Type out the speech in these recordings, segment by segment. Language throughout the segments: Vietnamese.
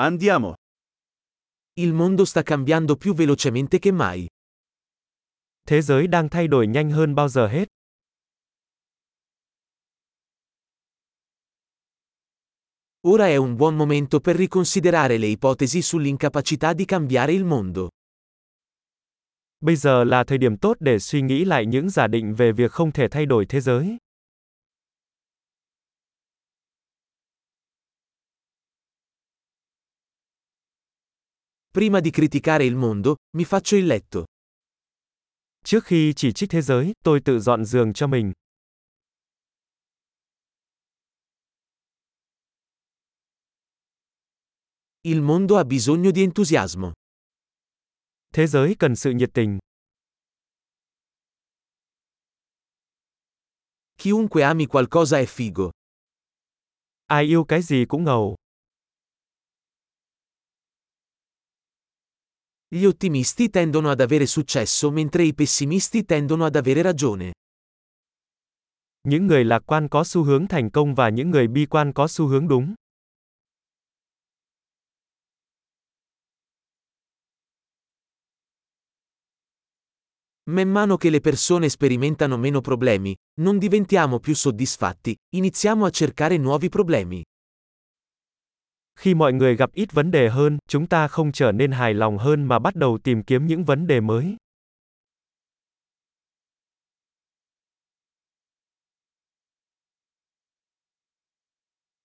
Andiamo. Il mondo sta cambiando più velocemente che mai. Thế giới đang thay đổi nhanh hơn bao giờ hết. Ora è un buon momento per riconsiderare le ipotesi sull'incapacità di cambiare il mondo. Bây giờ là thời điểm tốt để suy nghĩ lại những giả định về việc không thể thay đổi thế giới. Prima di criticare il mondo, mi faccio il letto. Trước khi chỉ trích thế giới, tôi tự dọn giường cho mình. Il mondo ha bisogno di entusiasmo. Thế giới cần sự nhiệt tình. Chiunque ami qualcosa è figo. Ai yêu cái gì cũng ngầu. Gli ottimisti tendono ad avere successo mentre i pessimisti tendono ad avere ragione. Những người lạc quan có xu hướng thành công và những người bi quan có xu hướng đúng. Man mano che le persone sperimentano meno problemi, non diventiamo più soddisfatti, iniziamo a cercare nuovi problemi. Khi mọi người gặp ít vấn đề hơn, chúng ta không trở nên hài lòng hơn mà bắt đầu tìm kiếm những vấn đề mới.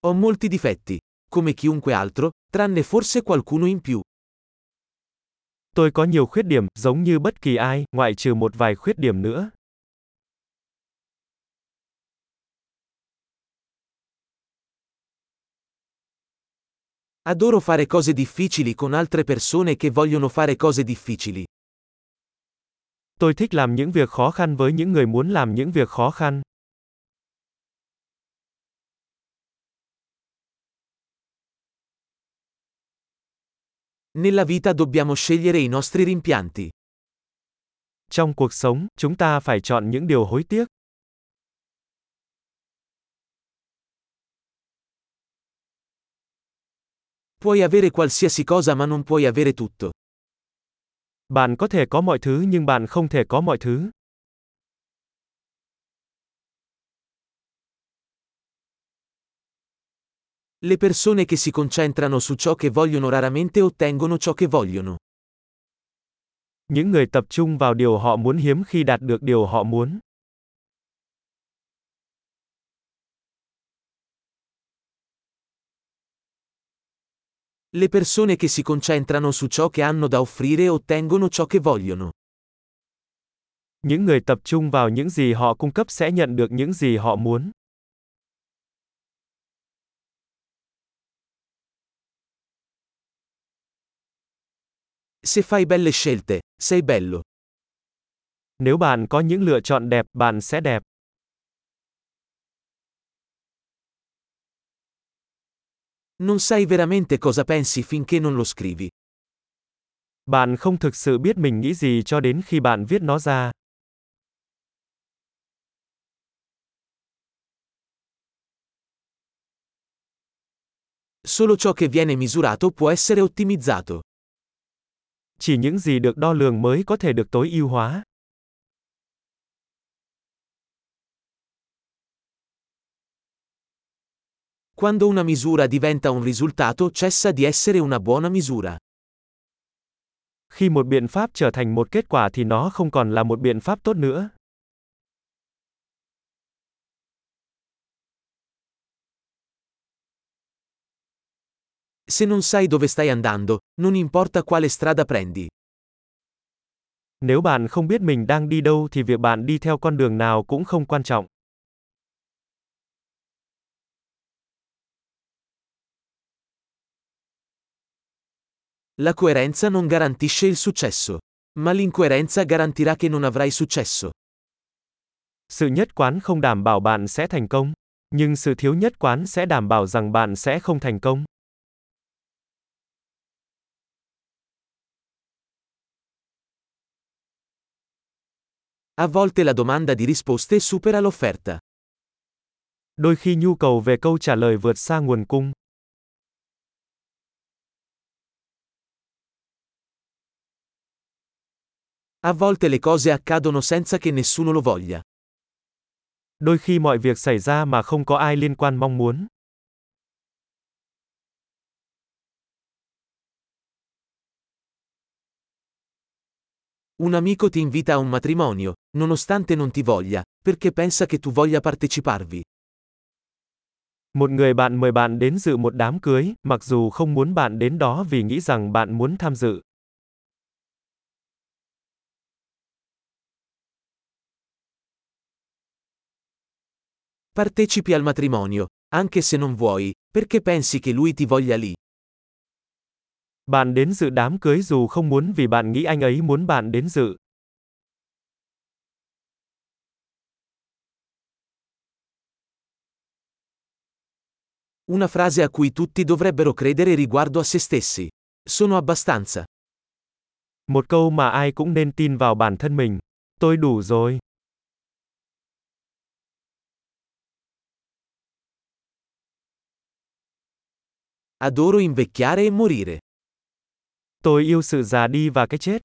Ho molti difetti, come chiunque altro, tranne forse qualcuno in più. Tôi có nhiều khuyết điểm, giống như bất kỳ ai, ngoại trừ một vài khuyết điểm nữa. Adoro fare cose difficili con altre persone che vogliono fare cose difficili. Tôi thích làm những việc khó khăn với những người muốn làm những việc khó khăn. Nella vita dobbiamo scegliere i nostri rimpianti. Trong cuộc sống, chúng ta phải chọn những điều hối tiếc. Puoi avere qualsiasi cosa ma non puoi avere tutto. Bạn có thể có mọi thứ nhưng bạn không thể có mọi thứ. Le persone che si concentrano su ciò che vogliono raramente ottengono ciò che vogliono. Những người tập trung vào điều họ muốn hiếm khi đạt được điều họ muốn. Le persone che si concentrano su ciò che hanno da offrire ottengono ciò che vogliono. Những người tập trung vào những gì họ cung cấp sẽ nhận được những gì họ muốn. Se fai belle scelte, sei bello. Nếu bạn có những lựa chọn đẹp, bạn sẽ đẹp. Non sai veramente cosa pensi finché non lo scrivi. Bạn không thực sự biết mình nghĩ gì cho đến khi bạn viết nó ra. Solo ciò che viene misurato può essere ottimizzato. Chỉ những gì được đo lường mới có thể được tối ưu hóa. Quando una misura diventa un risultato cessa di essere una buona misura. Khi một biện pháp trở thành một kết quả thì nó không còn là một biện pháp tốt nữa. Se non sai dove stai andando, non importa quale strada prendi. Nếu bạn không biết mình đang đi đâu thì việc bạn đi theo con đường nào cũng không quan trọng. La coerenza non garantisce il successo, ma l'incoerenza garantirà che non avrai successo. Sự nhất quán không đảm bảo bạn sẽ thành công, nhưng sự thiếu nhất quán sẽ đảm bảo rằng bạn sẽ không thành công. A volte la domanda di risposte supera l'offerta. Đôi khi nhu cầu về câu trả lời vượt xa nguồn cung. A volte le cose accadono senza che nessuno lo voglia. Đôi khi mọi việc xảy ra mà không có ai liên quan mong muốn. Un amico ti invita a un matrimonio, nonostante non ti voglia, perché pensa che tu voglia parteciparvi. Một người bạn mời bạn đến dự một đám cưới, mặc dù không muốn bạn đến đó vì nghĩ rằng bạn muốn tham dự. Partecipi al matrimonio, anche se non vuoi, perché pensi che lui ti voglia lì. Bạn đến dự đám cưới dù không muốn vì bạn nghĩ anh ấy muốn bạn đến dự. Una frase a cui tutti dovrebbero credere riguardo a se stessi. Sono abbastanza. Một câu mà ai cũng nên tin vào bản thân mình. Tôi đủ rồi. Adoro invecchiare e morire. Tôi yêu sự già đi và cái chết.